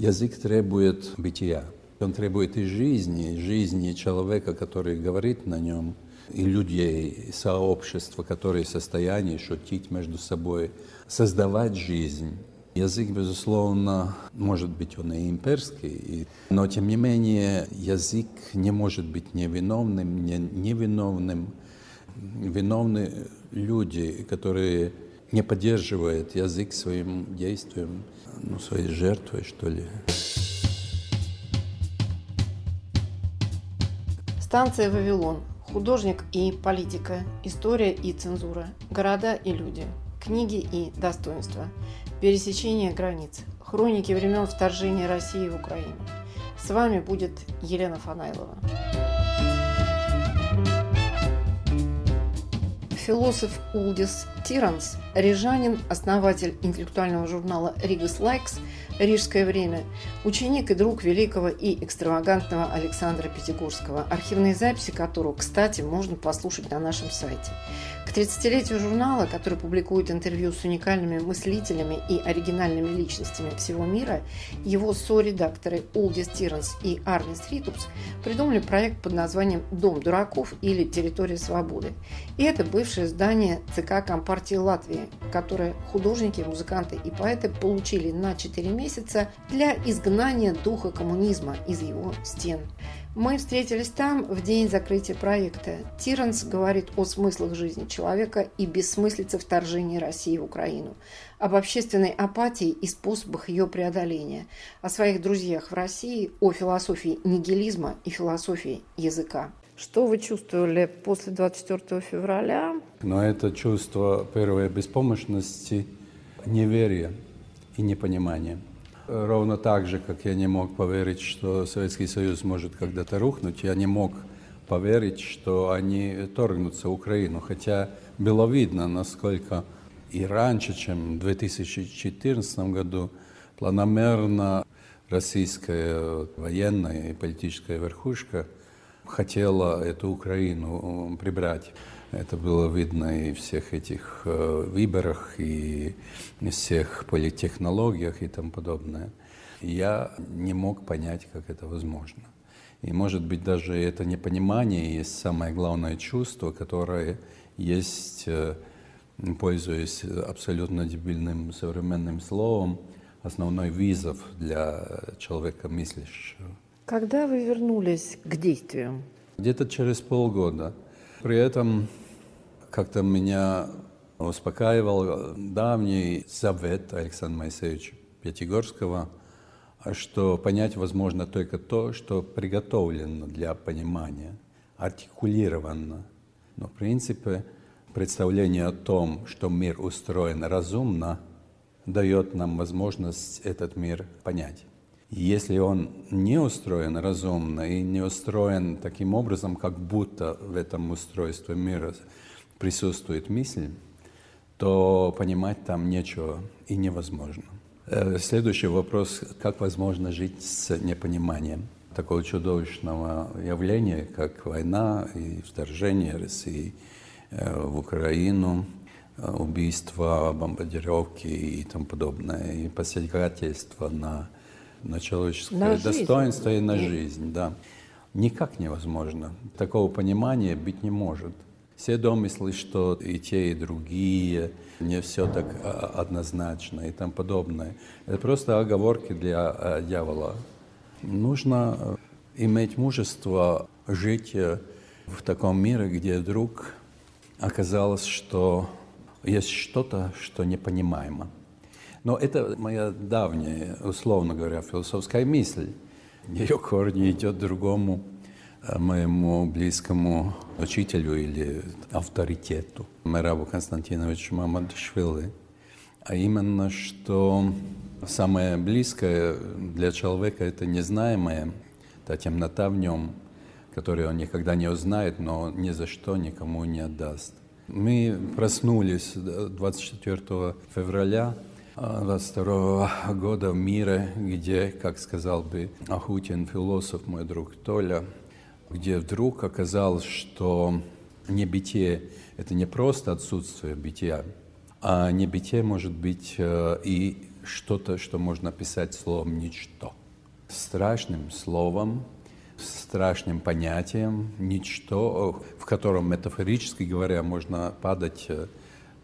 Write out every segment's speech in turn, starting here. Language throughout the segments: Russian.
Язык требует бытия. Он требует и жизни, жизни человека, который говорит на нем, и людей, и сообщества, которые в состоянии шутить между собой, создавать жизнь. Язык, безусловно, может быть, он и имперский, но тем не менее язык не может быть невиновным, не невиновным. Виновны люди, которые не поддерживают язык своим действием, ну, своей жертвой, что ли. Станция «Вавилон». Художник и политика. История и цензура. Города и люди. Книги и достоинства. Пересечение границ. Хроники времен вторжения России в Украину. С вами будет Елена Фанайлова. Философ Улдис Тиронс, рижанин, основатель интеллектуального журнала «Rīgas Laiks», «Рижское время», ученик и друг великого и экстравагантного Александра Пятигорского, архивные записи которого, кстати, можно послушать на нашем сайте. К 30-летию журнала, который публикует интервью с уникальными мыслителями и оригинальными личностями всего мира, его со-редакторы Улдис Тиронс и Арнис Ритупс придумали проект под названием «Дом дураков» или «Территория свободы». И это бывшее здание ЦК Компартии Латвии, которое художники, музыканты и поэты получили на 4 месяца для изгнания духа коммунизма из его стен. Мы встретились там в день закрытия проекта. Тиранс говорит о смыслах жизни человека и бессмыслице вторжения России в Украину, об общественной апатии и способах ее преодоления, о своих друзьях в России, о философии нигилизма и философии языка. Что вы чувствовали после 24 февраля? Но это чувство первой беспомощности, неверия и непонимания – Ровно так же, как я не мог поверить, что Советский Союз может когда-то рухнуть, я не мог поверить, что они торгнутся в Украину. Хотя было видно, насколько и раньше, чем в 2014 году, планомерно российская военная и политическая верхушка хотела эту Украину прибрать. Это было видно и в всех этих э, выборах, и всех политтехнологиях и тому подобное. Я не мог понять, как это возможно. И, может быть, даже это непонимание есть самое главное чувство, которое есть, э, пользуясь абсолютно дебильным современным словом, основной вызов для человека мыслящего. Когда вы вернулись к действиям? Где-то через полгода. При этом как-то меня успокаивал давний завет Александра Моисеевича Пятигорского, что понять возможно только то, что приготовлено для понимания, артикулировано. Но в принципе представление о том, что мир устроен разумно, дает нам возможность этот мир понять. Если он не устроен разумно и не устроен таким образом, как будто в этом устройстве мира присутствует мысль, то понимать там нечего и невозможно. Э, следующий вопрос, как возможно жить с непониманием такого чудовищного явления, как война и вторжение России э, в Украину, э, убийства, бомбардировки и тому подобное, и посягательство на, на человеческое на достоинство жизнь. и на жизнь. Да. Никак невозможно. Такого понимания быть не может – все домыслы, что и те, и другие, не все так а, однозначно и тому подобное. Это просто оговорки для а, дьявола. Нужно э, иметь мужество жить э, в таком мире, где вдруг оказалось, что есть что-то, что непонимаемо. Но это моя давняя, условно говоря, философская мысль. Ее корни идет другому моему близкому учителю или авторитету Мерабу Константиновичу Мамадышвили, а именно, что самое близкое для человека – это незнаемое, та темнота в нем, которую он никогда не узнает, но ни за что никому не отдаст. Мы проснулись 24 февраля 22 года в мире, где, как сказал бы Ахутин, философ, мой друг Толя, где вдруг оказалось, что небытие – это не просто отсутствие бытия, а небытие может быть э, и что-то, что можно описать словом «ничто». Страшным словом, страшным понятием «ничто», в котором, метафорически говоря, можно падать э,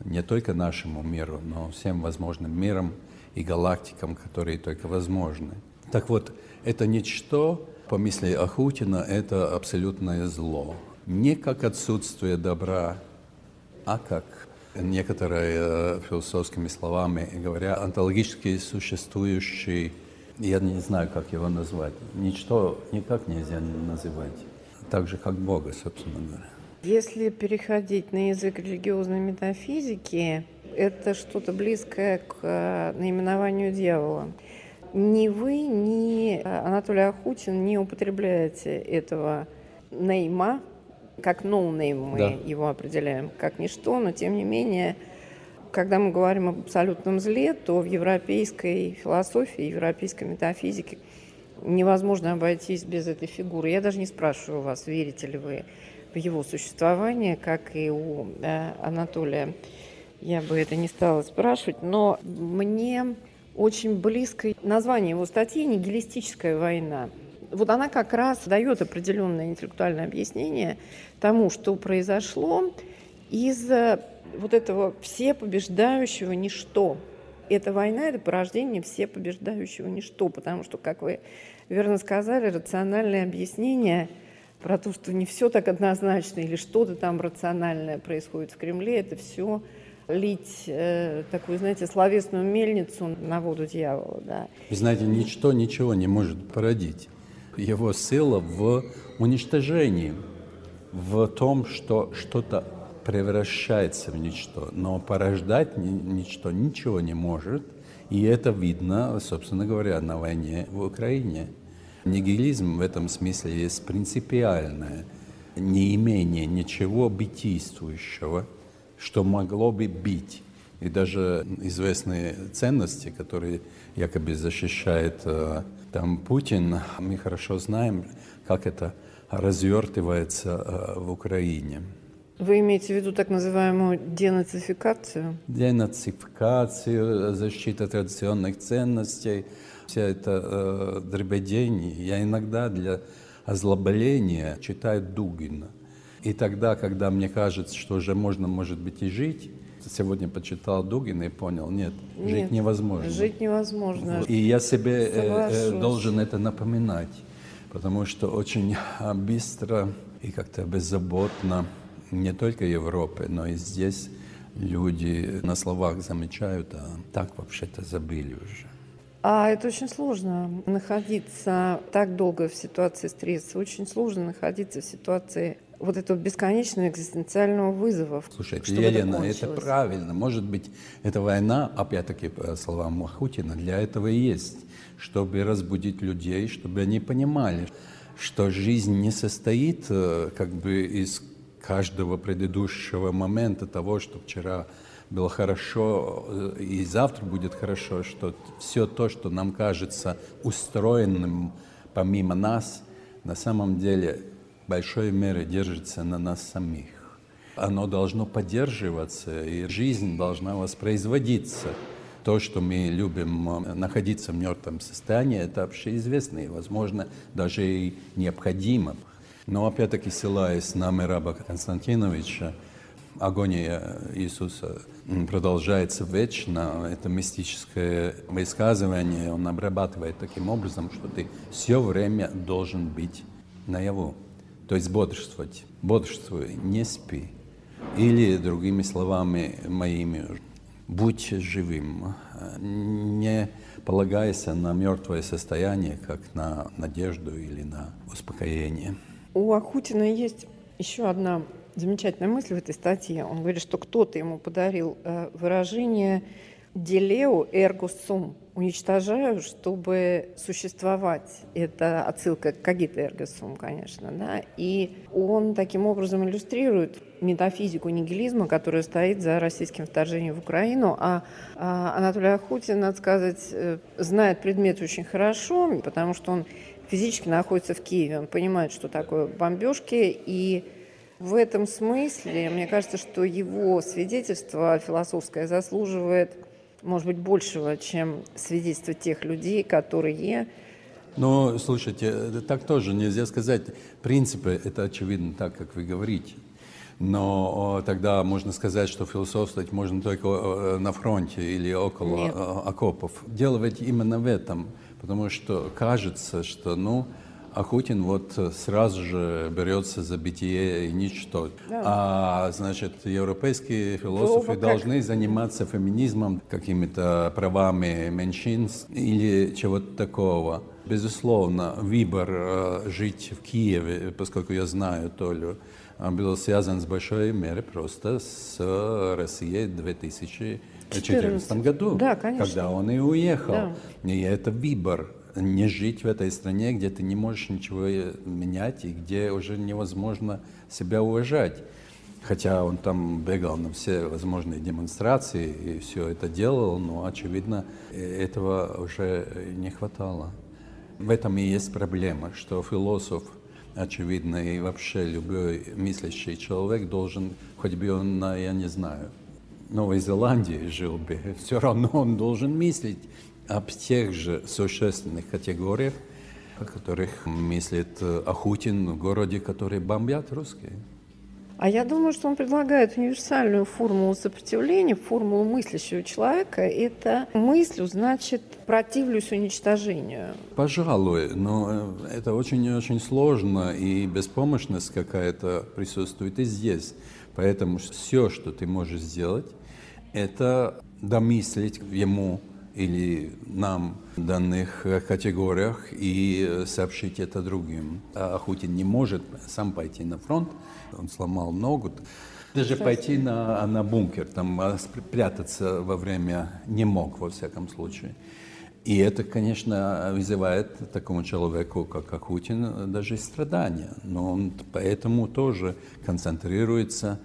не только нашему миру, но всем возможным мирам и галактикам, которые только возможны. Так вот, это ничто, по мысли Ахутина, это абсолютное зло. Не как отсутствие добра, а как некоторые э, философскими словами говоря, онтологически существующий, я не знаю, как его назвать, ничто никак нельзя называть, так же, как Бога, собственно говоря. Если переходить на язык религиозной метафизики, это что-то близкое к э, наименованию дьявола. Ни вы, ни Анатолий Ахутин не употребляете этого нейма, как no name мы да. его определяем, как ничто, но тем не менее, когда мы говорим об абсолютном зле, то в европейской философии, европейской метафизике невозможно обойтись без этой фигуры. Я даже не спрашиваю вас, верите ли вы в его существование, как и у э, Анатолия. Я бы это не стала спрашивать, но мне очень близко название его статьи «Нигилистическая война». Вот она как раз дает определенное интеллектуальное объяснение тому, что произошло из вот этого всепобеждающего ничто. Эта война – это порождение всепобеждающего ничто, потому что, как вы верно сказали, рациональное объяснение про то, что не все так однозначно или что-то там рациональное происходит в Кремле, это все лить э, такую, знаете, словесную мельницу на воду дьявола. Да. Знаете, ничто ничего не может породить. Его сила в уничтожении, в том, что что-то превращается в ничто. Но порождать ничто ничего не может. И это видно, собственно говоря, на войне в Украине. Нигилизм в этом смысле есть принципиальное неимение ничего бытийствующего – что могло бы быть. И даже известные ценности, которые якобы защищает э, там Путин, мы хорошо знаем, как это развертывается э, в Украине. Вы имеете в виду так называемую денацификацию? Денацификацию, защита традиционных ценностей, вся эта э, дребедень. Я иногда для озлобления читаю Дугина. И тогда, когда мне кажется, что уже можно, может быть, и жить, сегодня почитал Дугина и понял, нет, нет жить невозможно. Жить невозможно. И я себе э, э, Соглашусь. должен это напоминать, потому что очень быстро и как-то беззаботно не только в Европе, но и здесь люди на словах замечают, а так вообще-то забыли уже. А это очень сложно находиться так долго в ситуации стресса, очень сложно находиться в ситуации вот этого бесконечного экзистенциального вызова. Слушайте, Елена, это, это правильно. Может быть, эта война, опять-таки, по словам Махутина, для этого и есть, чтобы разбудить людей, чтобы они понимали, что жизнь не состоит э, как бы из каждого предыдущего момента того, что вчера было хорошо э, и завтра будет хорошо, что все то, что нам кажется устроенным помимо нас, на самом деле большой мере держится на нас самих. Оно должно поддерживаться, и жизнь должна воспроизводиться. То, что мы любим э, находиться в мертвом состоянии, это общеизвестно и, возможно, даже и необходимо. Но опять-таки, ссылаясь на Мираба Константиновича, агония Иисуса продолжается вечно. Это мистическое высказывание, он обрабатывает таким образом, что ты все время должен быть наяву. То есть бодрствовать. Бодрствуй, не спи. Или, другими словами моими, будь живым, не полагайся на мертвое состояние, как на надежду или на успокоение. У Ахутина есть еще одна замечательная мысль в этой статье. Он говорит, что кто-то ему подарил э, выражение «делеу эрго сум», уничтожаю, чтобы существовать. Это отсылка к Кагита Эргосум, конечно. Да? И он таким образом иллюстрирует метафизику нигилизма, которая стоит за российским вторжением в Украину. А, а Анатолий Ахутин, надо сказать, э, знает предмет очень хорошо, потому что он физически находится в Киеве. Он понимает, что такое бомбежки. И в этом смысле, мне кажется, что его свидетельство философское заслуживает может быть, большего, чем свидетельство тех людей, которые ну, слушайте, так тоже нельзя сказать. Принципы – это очевидно так, как вы говорите. Но тогда можно сказать, что философствовать можно только э, на фронте или около Нет. Э, окопов. Дело ведь именно в этом, потому что кажется, что, ну, Ахутин вот сразу же берется за бытие и ничто. Да. А, значит, европейские философы Оба должны как... заниматься феминизмом, какими-то правами меньшинств или чего-то такого. Безусловно, выбор э, жить в Киеве, поскольку я знаю Толю, был связан с большой мерой просто с Россией 2014 году, да, конечно. когда он и уехал. Да. И это выбор не жить в этой стране, где ты не можешь ничего менять и где уже невозможно себя уважать. Хотя он там бегал на все возможные демонстрации и все это делал, но, очевидно, этого уже не хватало. В этом и есть проблема, что философ, очевидно, и вообще любой мыслящий человек должен, хоть бы он, я не знаю, Новой Зеландии жил бы, все равно он должен мыслить об тех же существенных категориях, о которых мыслит Ахутин в городе, который бомбят русские. А я думаю, что он предлагает универсальную формулу сопротивления, формулу мыслящего человека. Это мыслью, значит, противлюсь уничтожению. Пожалуй, но это очень-очень сложно, и беспомощность какая-то присутствует и здесь. Поэтому все, что ты можешь сделать, это домыслить ему или нам данных категориях и сообщить это другим. А Ахутин не может сам пойти на фронт, он сломал ногу. Даже пойти на, на бункер, там а, прятаться во время не мог, во всяком случае. И это, конечно, вызывает такому человеку, как Ахутин, даже страдания. Но он поэтому тоже концентрируется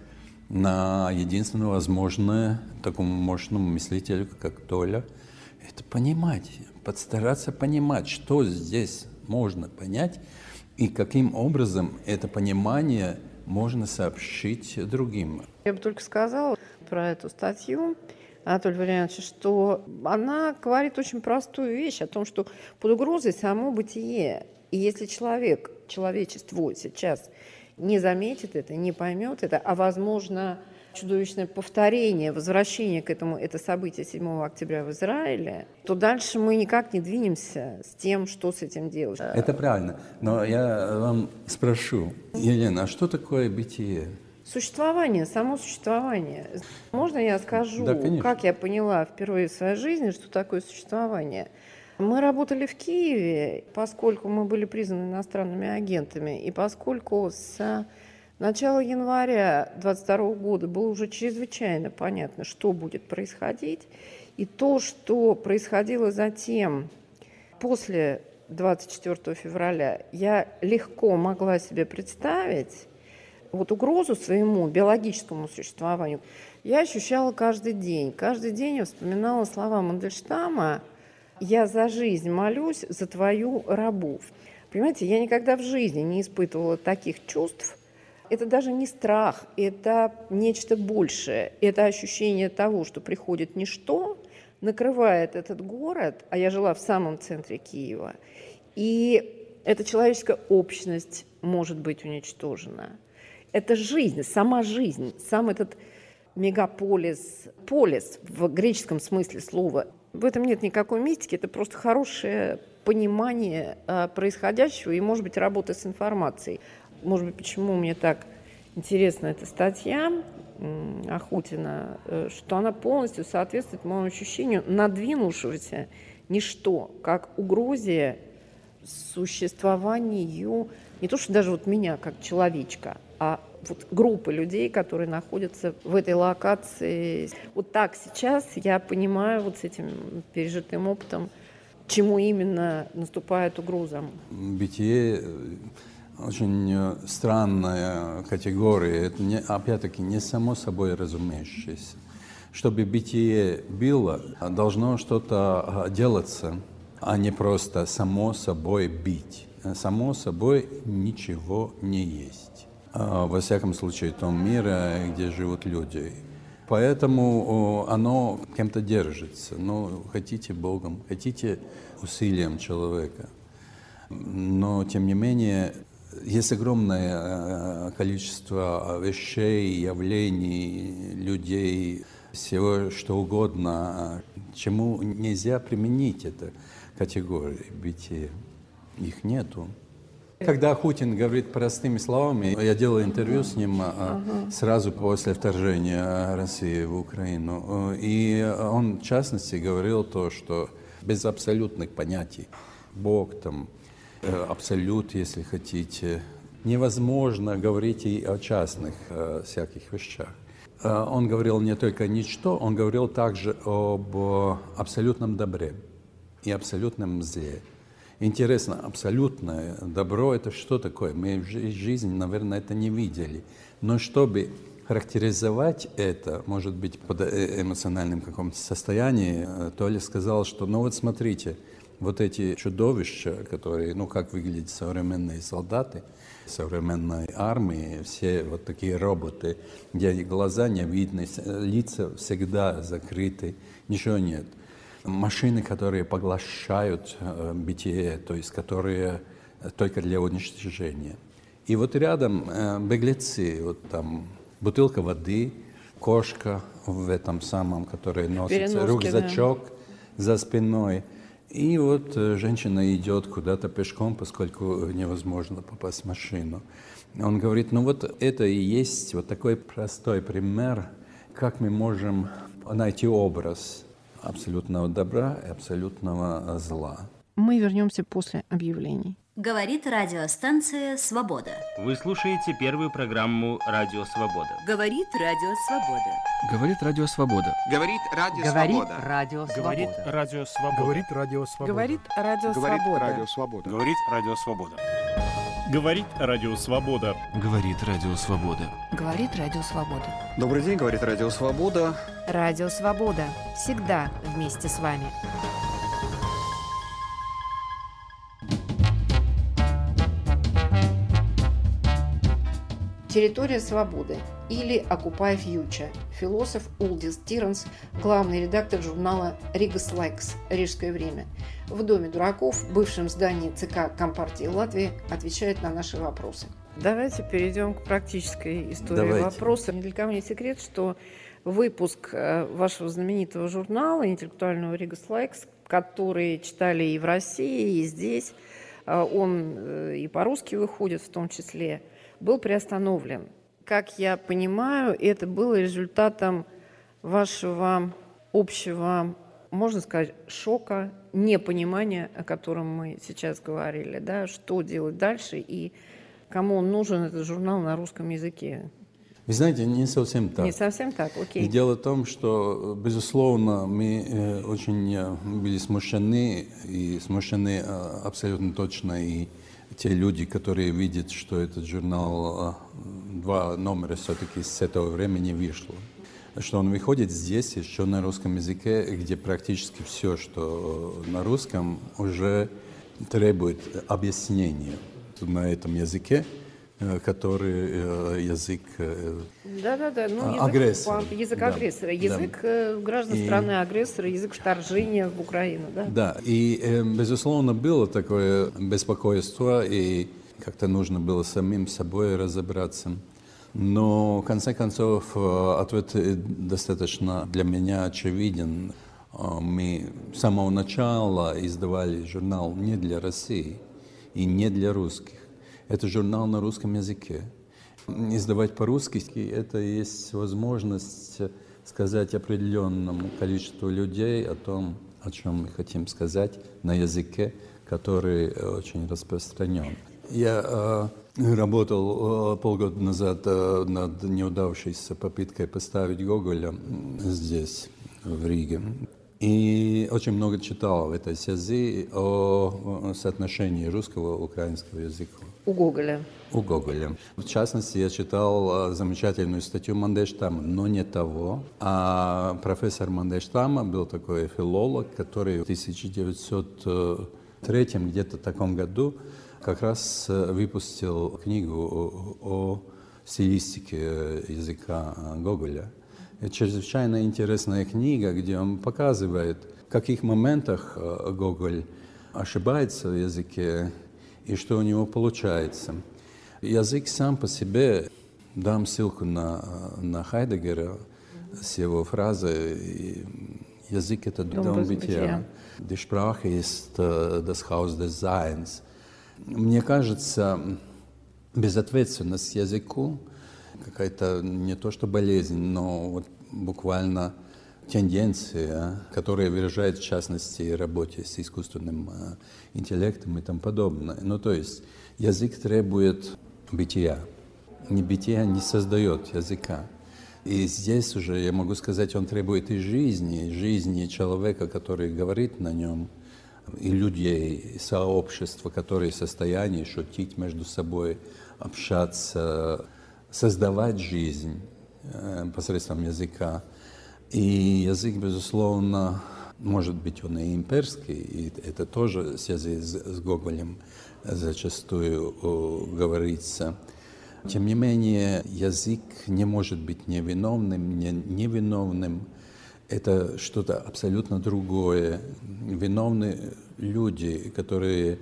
на единственно возможное такому мощному мыслителю, как Толя – это понимать, подстараться понимать, что здесь можно понять и каким образом это понимание можно сообщить другим. Я бы только сказала про эту статью, Анатолий Валерьянович, что она говорит очень простую вещь о том, что под угрозой само бытие. И если человек, человечество сейчас не заметит это, не поймет это, а возможно чудовищное повторение, возвращение к этому, это событие 7 октября в Израиле, то дальше мы никак не двинемся с тем, что с этим делать. Это правильно. Но я вам спрошу, Елена, а что такое бытие? Существование, само существование. Можно я скажу, да, как я поняла впервые в своей жизни, что такое существование? Мы работали в Киеве, поскольку мы были признаны иностранными агентами, и поскольку с Начало января 22 года было уже чрезвычайно понятно, что будет происходить. И то, что происходило затем, после 24 февраля, я легко могла себе представить вот угрозу своему биологическому существованию. Я ощущала каждый день. Каждый день я вспоминала слова Мандельштама «Я за жизнь молюсь за твою рабу». Понимаете, я никогда в жизни не испытывала таких чувств – это даже не страх, это нечто большее. Это ощущение того, что приходит ничто, накрывает этот город, а я жила в самом центре Киева, и эта человеческая общность может быть уничтожена. Это жизнь, сама жизнь, сам этот мегаполис, полис в греческом смысле слова. В этом нет никакой мистики, это просто хорошее понимание а, происходящего и, может быть, работа с информацией может быть, почему мне так интересна эта статья Ахутина, э, что она полностью соответствует моему ощущению надвинувшегося ничто, как угрозе существованию не то, что даже вот меня как человечка, а вот группы людей, которые находятся в этой локации. Вот так сейчас я понимаю вот с этим пережитым опытом, чему именно наступает угроза. Бытие очень э, странная категория. Это, не, опять-таки, не само собой разумеющееся. Чтобы бытие было, должно что-то а, делаться, а не просто само собой бить. Само собой ничего не есть. А, во всяком случае, в том мире, где живут люди. Поэтому оно кем-то держится. Ну, хотите Богом, хотите усилием человека. Но, тем не менее, есть огромное э, количество вещей, явлений, людей, всего что угодно, чему нельзя применить это категории бытия. Их нету. Когда Хутин говорит простыми словами, я делал интервью с ним сразу после вторжения России в Украину, и он в частности говорил то, что без абсолютных понятий, Бог там, э, абсолют, если хотите, невозможно говорить и о частных э, всяких вещах. Э, он говорил не только ничто, он говорил также об абсолютном добре и абсолютном зле. Интересно, абсолютное добро – это что такое? Мы в жизни, наверное, это не видели. Но чтобы характеризовать это, может быть, под э, эмоциональным каком-то состоянии, э, Толя сказал, что, ну вот смотрите, вот эти чудовища, которые, ну как выглядят современные солдаты, современной армии, все вот такие роботы, где глаза не видны, лица всегда закрыты, ничего нет – машины, которые поглощают э, бытие, то есть которые э, только для уничтожения. И вот рядом э, беглецы, вот там бутылка воды, кошка в этом самом, который носит рюкзачок да. за спиной. И вот женщина идет куда-то пешком, поскольку невозможно попасть в машину. Он говорит, ну вот это и есть вот такой простой пример, как мы можем найти образ абсолютного добра и абсолютного зла. Мы вернемся после объявлений. Говорит радиостанция «Свобода». Вы слушаете первую программу «Радио Свобода». Говорит Радио Свобода. Говорит Радио Свобода. Говорит Радио Свобода. Говорит Радио Свобода. Говорит Радио Свобода. Говорит Радио Свобода. Говорит Радио Свобода. Говорит Радио Свобода. Говорит Радио Свобода. Говорит Радио Свобода. Добрый день, говорит Радио Свобода. Радио Свобода. Всегда вместе с вами. Территория свободы или Occupy Future. Философ Улдис Тиронс, главный редактор журнала Rīgas Laiks «Рижское время». В Доме дураков, бывшем здании ЦК Компартии Латвии, отвечает на наши вопросы. Давайте перейдем к практической истории Давайте. вопроса. Ни для кого не секрет, что выпуск э, вашего знаменитого журнала интеллектуального Rīgas Laiks, который читали и в России, и здесь, э, он э, и по-русски выходит в том числе – был приостановлен. Как я понимаю, это было результатом вашего общего, можно сказать, шока, непонимания, о котором мы сейчас говорили, да, что делать дальше и кому он нужен, этот журнал на русском языке. Вы знаете, не совсем так. Не совсем так, окей. Дело в том, что, безусловно, мы э, очень э, были смущены, и смущены э, абсолютно точно и те люди, которые видят, что этот журнал, а, два номера все-таки с этого времени вышло, что он выходит здесь еще на русском языке, где практически все, что на русском, уже требует объяснения на этом языке. Э, который э, язык э, да, да, да. Ну, язык, агрессора. Язык да, агрессора. Язык да. граждан и, страны агрессора, язык вторжения в Украину. Да, да. и, безусловно, было такое беспокойство, и как-то нужно было самим собой разобраться. Но, в конце концов, ответ достаточно для меня очевиден. Мы с самого начала издавали журнал не для России и не для русских. Это журнал на русском языке. Издавать по-русски – это есть возможность сказать определенному количеству людей о том, о чем мы хотим сказать на языке, который очень распространен. Я э, работал э, полгода назад э, над неудавшейся попыткой поставить Гоголя здесь, в Риге. И очень много читал в этой связи о соотношении русского и украинского языка. У Гоголя. У Гоголя. В частности, я читал замечательную статью Мандельштама, но не того. А профессор Мандельштама был такой филолог, который в 1903 где-то таком году как раз выпустил книгу о, о стилистике языка Гоголя. Это чрезвычайно интересная книга, где он показывает, в каких моментах э, Гоголь ошибается в языке и что у него получается. Язык сам по себе, дам ссылку на, на Хайдегера с его фразой «Язык – это дом бытия». Die Sprache ist das Haus des Seins. Мне кажется, безответственность языку какая-то не то что болезнь, но вот буквально тенденция, которая выражает в частности работе с искусственным э, интеллектом и тому подобное. Ну то есть язык требует бытия. Не бытия не создает языка. И здесь уже, я могу сказать, он требует и жизни, жизни человека, который говорит на нем, и людей, и сообщества, которые в состоянии шутить между собой, общаться, создавать жизнь э, посредством языка. И язык, безусловно, может быть, он и имперский, и это тоже в связи с, Гоголем зачастую говорится. Тем не менее, язык не может быть невиновным, не невиновным. Это что-то абсолютно другое. Виновны люди, которые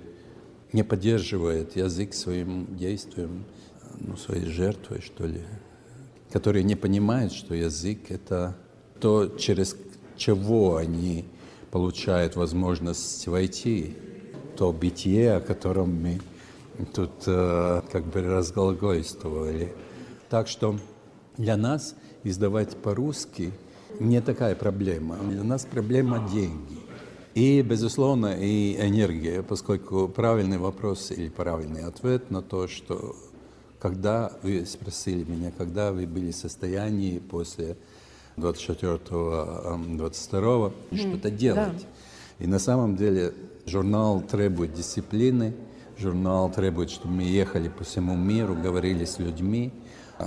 не поддерживают язык своим действием, ну, своей жертвой, что ли, которые не понимают, что язык — это то, через чего они получают возможность войти, то бытие, о котором мы тут э, как бы разглагольствовали. Так что для нас издавать по-русски не такая проблема. Для нас проблема деньги. И, безусловно, и энергия, поскольку правильный вопрос или правильный ответ на то, что когда вы спросили меня, когда вы были в состоянии после 24-22 mm, что-то делать. Да. И на самом деле журнал требует дисциплины, журнал требует, чтобы мы ехали по всему миру, говорили с людьми.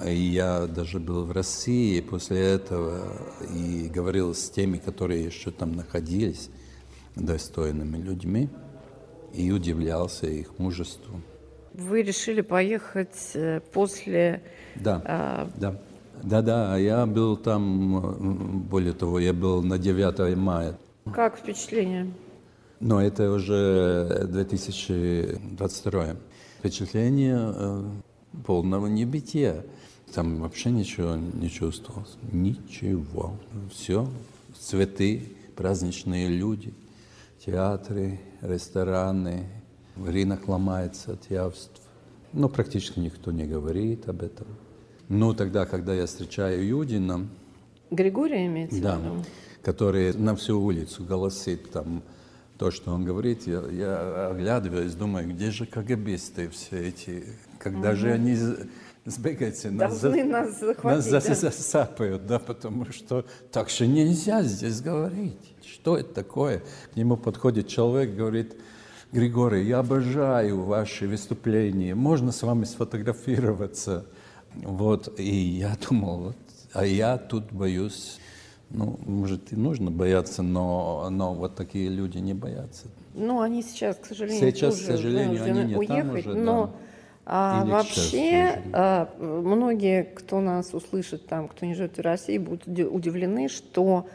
И я даже был в России после этого и говорил с теми, которые еще там находились, достойными людьми, и удивлялся их мужеству. Вы решили поехать э, после... Да, а... да. Да-да, я был там, более того, я был на 9 мая. Как впечатление? Но это уже 2022. Впечатление э, полного небытия. Там вообще ничего не чувствовалось. Ничего. Все. Цветы, праздничные люди, театры, рестораны, рынок ломается от явств. Но практически никто не говорит об этом. Ну, тогда, когда я встречаю Юдина... Григория имеется да, который на всю улицу голосит там то, что он говорит, я, я оглядываюсь, думаю, где же КГБисты все эти, когда угу. же они сбегаются, нас, за, нас захватить, нас да? засапают, да, потому что так же нельзя здесь говорить. Что это такое? К нему подходит человек, говорит, Григорий, я обожаю ваши выступления, можно с вами сфотографироваться? Вот, и я думал, вот, а я тут боюсь. Ну, может, и нужно бояться, но, но вот такие люди не боятся. Ну, они сейчас, к сожалению, сейчас, к сожалению, они не уехать, там уже, но да. а, вообще а, многие, кто нас услышит там, кто не живет в России, будут удивлены, что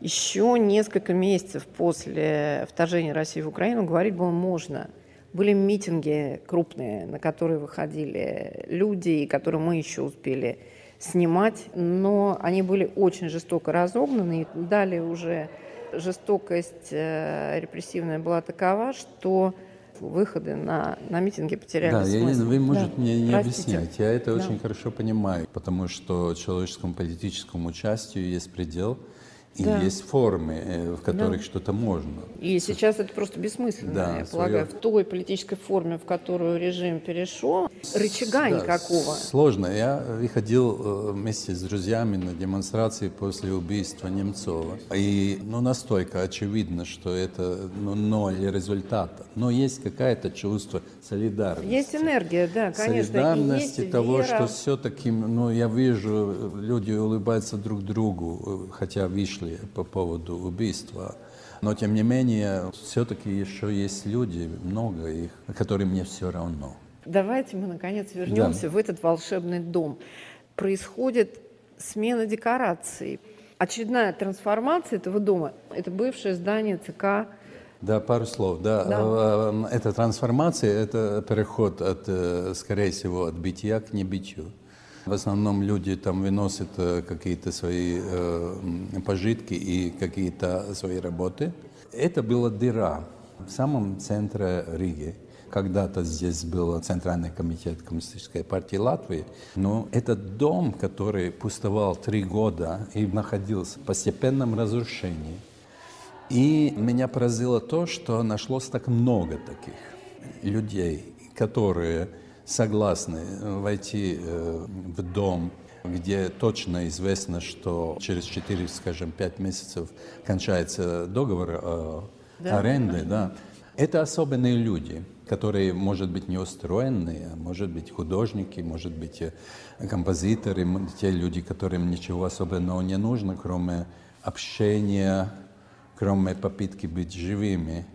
еще несколько месяцев после вторжения России в Украину говорить было можно – были митинги крупные, на которые выходили люди, и которые мы еще успели снимать, но они были очень жестоко разогнаны, и далее уже жестокость э, репрессивная была такова, что выходы на, на митинги потеряли да, смысл. Я, вы, может, да. мне не Простите. объяснять. Я это да. очень хорошо понимаю, потому что человеческому политическому участию есть предел – и да. есть формы, э, в которых да. что-то можно. И сейчас это просто бессмысленно, да, я полагаю. В той политической форме, в которую режим перешел, рычага да, никакого. Сложно. Я выходил э, вместе с друзьями на демонстрации после убийства Немцова. И ну, настолько очевидно, что это ну, ноль результата. Но есть какое-то чувство солидарности. Есть энергия, да, конечно. Солидарности есть того, вера. что все-таки, ну, я вижу, люди улыбаются друг другу, хотя вышли вышли по поводу убийства. Но тем не менее, все-таки еще есть люди, много их, которым мне все равно. Давайте мы наконец вернемся да. в этот волшебный дом. Происходит смена декораций. Очередная трансформация этого дома – это бывшее здание ЦК да, пару слов. Да. Да. Э, Эта трансформация – это переход, от, э, скорее всего, от бытия к небытию. В основном люди там выносят э, какие-то свои э, пожитки и какие-то свои работы. Это была дыра в самом центре Риги. Когда-то здесь был Центральный комитет Коммунистической партии Латвии, но этот дом, который пустовал три года и находился в постепенном разрушении, и меня поразило то, что нашлось так много таких людей, которые согласны э, войти э, в дом, где точно известно, что через 4, скажем, 5 месяцев кончается договор э, Да. аренды. Да. Это особенные люди, которые, может быть, не устроенные, а может быть, художники, может быть, э, композиторы, те люди, которым ничего особенного не нужно, кроме общения, кроме попытки быть живыми.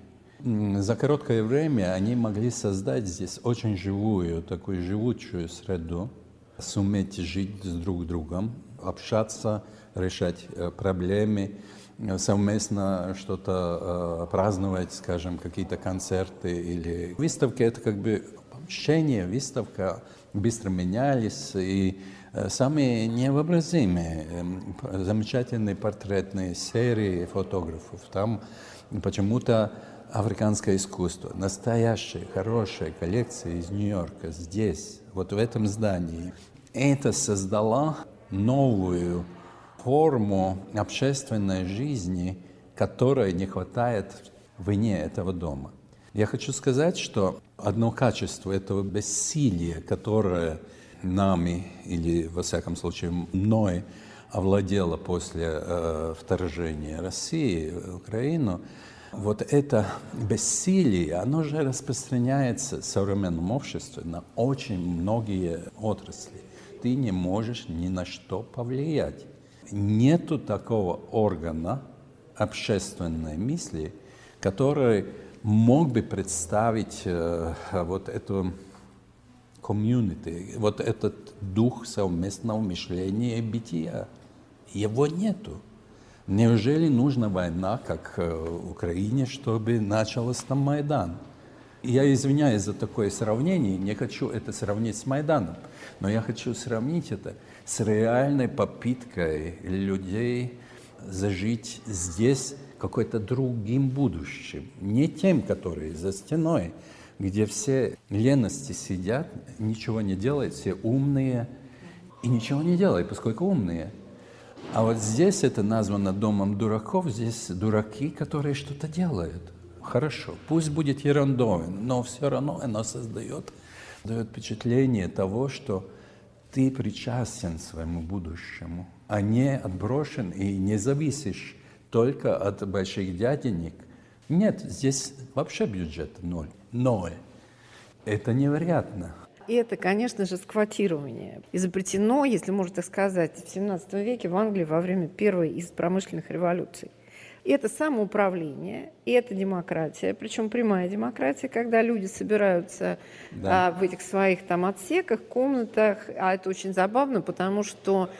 За короткое время они могли создать здесь очень живую, такую живучую среду, суметь жить с друг другом, общаться, решать э, проблемы, э, совместно что-то э, праздновать, скажем, какие-то концерты или выставки. Это как бы общение, выставка быстро менялись и самые невообразимые, эм, замечательные портретные серии фотографов. Там почему-то африканское искусство, настоящие, хорошие коллекции из Нью-Йорка, здесь, вот в этом здании. Это создало новую форму общественной жизни, которой не хватает вне этого дома. Я хочу сказать, что одно качество этого бессилия, которое нами, или, во всяком случае, мной овладело после э, вторжения России в Украину, вот это бессилие, оно же распространяется в современном обществе на очень многие отрасли. Ты не можешь ни на что повлиять. Нету такого органа общественной мысли, который мог бы представить э, вот эту комьюнити, вот этот дух совместного мышления и бытия. Его нету. Неужели нужна война, как э, в Украине, чтобы начался там Майдан? Я извиняюсь за такое сравнение, не хочу это сравнить с Майданом, но я хочу сравнить это с реальной попыткой людей зажить здесь какой-то другим будущим, не тем, которые за стеной, где все лености сидят, ничего не делают, все умные и ничего не делают, поскольку умные. А вот здесь это названо домом дураков, здесь дураки, которые что-то делают. Хорошо, пусть будет ерундовый, но все равно оно создает, дает впечатление того, что ты причастен своему будущему, а не отброшен и не зависишь только от больших дяденек. Нет, здесь вообще бюджет ноль. Ноль. Это невероятно. И это, конечно же, сквотирование. Изобретено, если можно так сказать, в 17 веке в Англии во время первой из промышленных революций. И это самоуправление, и это демократия, причем прямая демократия, когда люди собираются Да. а, в этих своих там отсеках, комнатах. А это очень забавно, потому что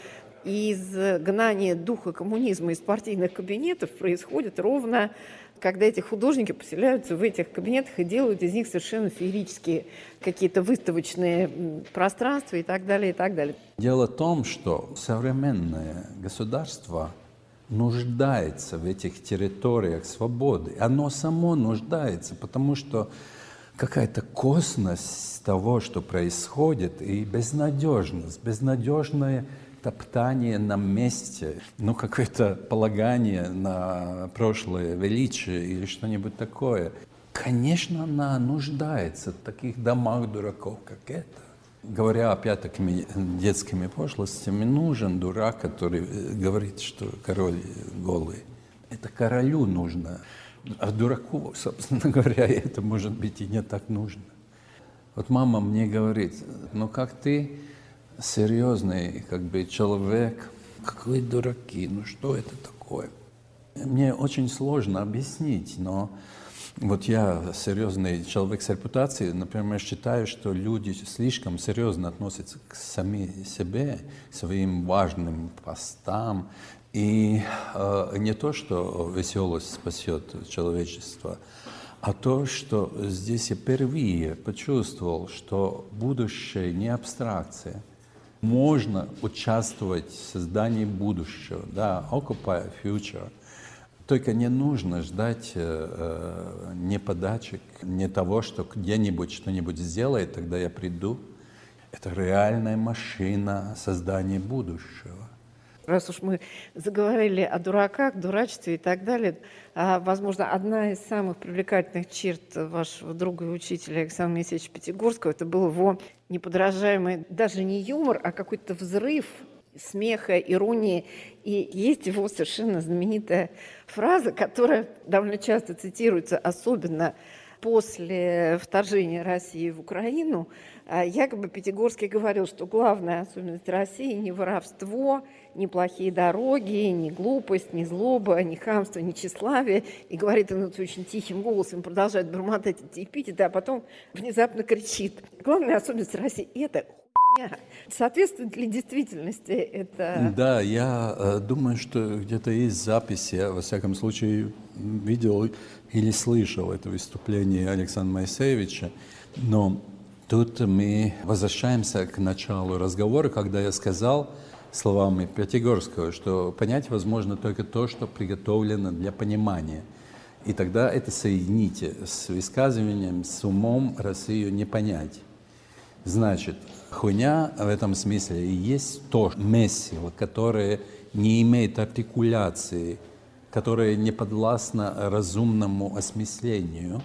из гнания духа коммунизма из партийных кабинетов происходит ровно, когда эти художники поселяются в этих кабинетах и делают из них совершенно феерические какие-то выставочные пространства и так далее, и так далее. Дело в том, что современное государство нуждается в этих территориях свободы. Оно само нуждается, потому что какая-то косность того, что происходит, и безнадежность, безнадежное топтание на месте, ну, какое-то полагание на прошлое величие или что-нибудь такое. Конечно, она нуждается в таких домах дураков, как это. Говоря опять такими детскими пошлостями, нужен дурак, который э, говорит, что король голый. Это королю нужно. А дураку, собственно говоря, это может быть и не так нужно. Вот мама мне говорит, ну как ты серьезный как бы человек, какой дураки, ну что это такое? Мне очень сложно объяснить, но Вот я серьезный человек с репутацией, например, считаю, что люди слишком серьезно относятся к сами себе, к своим важным постам. И э, не то, что веселость спасет человечество, а то, что здесь я впервые почувствовал, что будущее не абстракция. Можно участвовать в создании будущего, да, occupy future – только не нужно ждать э, э, не подачек, не того, что где-нибудь что-нибудь сделает, тогда я приду. Это реальная машина создания будущего. Раз уж мы заговорили о дураках, дурачестве и так далее, а, возможно, одна из самых привлекательных черт вашего друга и учителя Александра Моисеевича Пятигорского, это был его неподражаемый, даже не юмор, а какой-то взрыв смеха, иронии. И есть его совершенно знаменитая фраза, которая довольно часто цитируется, особенно после вторжения России в Украину. А якобы Пятигорский говорил, что главная особенность России не воровство, не плохие дороги, не глупость, не злоба, не хамство, не тщеславие. И говорит он это очень тихим голосом, продолжает бормотать эти эпитеты, а потом внезапно кричит. Главная особенность России – это Соответствует ли действительности это? Да, я э, думаю, что где-то есть записи, я, во всяком случае, видел или слышал это выступление Александра Моисеевича, но тут мы возвращаемся к началу разговора, когда я сказал словами Пятигорского, что понять возможно только то, что приготовлено для понимания. И тогда это соедините с высказыванием, с умом Россию не понять. Значит, Хуйня в этом смысле и есть то месиво, которое не имеет артикуляции, которое не подвластно разумному осмыслению,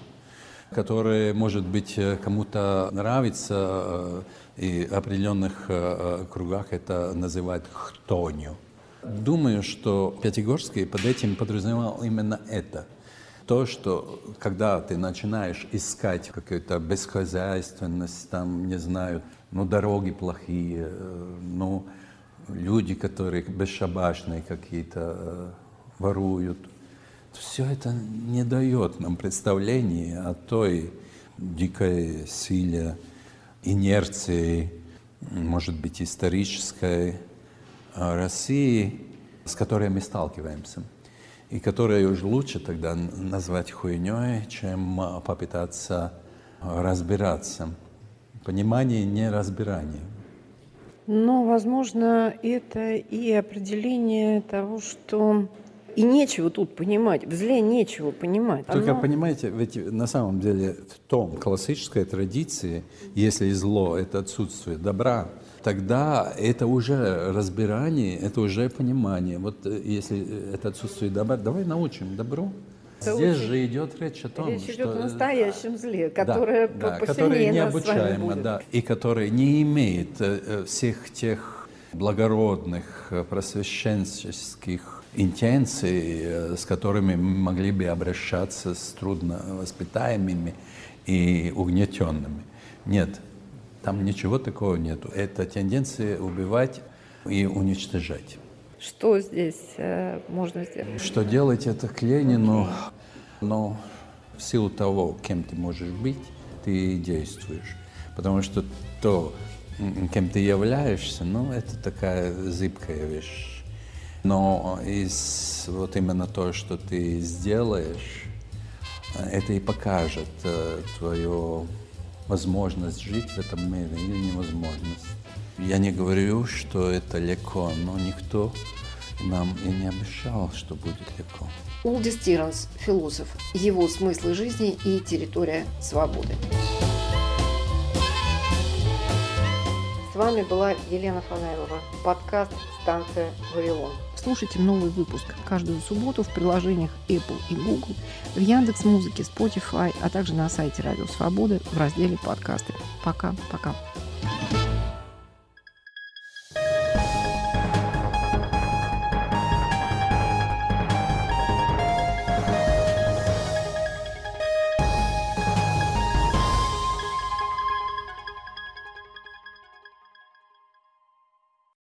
которое, может быть, кому-то нравится, э, и в определенных э, кругах это называют хтонью. Думаю, что Пятигорский под этим подразумевал именно это. То, что когда ты начинаешь искать какую-то бесхозяйственность, там, не знаю, ну, дороги плохие, э, ну, люди, которые бесшабашные какие-то, э, воруют. Все это не дает нам представления о той дикой силе, инерции, может быть, исторической э, России, с которой мы сталкиваемся, и которую уже лучше тогда назвать хуйней, чем попытаться разбираться – Понимание, не разбирание. Но, возможно, это и определение того, что и нечего тут понимать, в зле нечего понимать. Только Оно... понимаете, ведь на самом деле в том классической традиции, если зло – это отсутствие добра, тогда это уже разбирание, это уже понимание. Вот э, если это отсутствие добра, давай научим добру, Здесь же идет речь о том, речь что... идет о настоящем зле, которое да, да, которое необучаемо, да, и которое не имеет э, э, всех тех благородных э, просвещенческих интенций, с которыми мы могли бы обращаться с трудно воспитаемыми и угнетенными. Нет, там ничего такого нету. Это тенденция убивать и уничтожать. Что здесь э, можно сделать? Что делать это к Ленину, но в силу того, кем ты можешь быть, ты действуешь. Потому что то, кем ты являешься, ну, это такая зыбкая вещь. Но из вот именно то, что ты сделаешь, это и покажет э, твою возможность жить в этом мире или невозможность. Я не говорю, что это легко, но никто нам и не обещал, что будет легко. Улдис Тиранс, философ, его смыслы жизни и территория свободы. С вами была Елена Фанайлова. Подкаст «Станция Вавилон». Слушайте новый выпуск каждую субботу в приложениях Apple и Google, в Яндекс Музыке, Spotify, а также на сайте Радио Свободы в разделе «Подкасты». Пока-пока.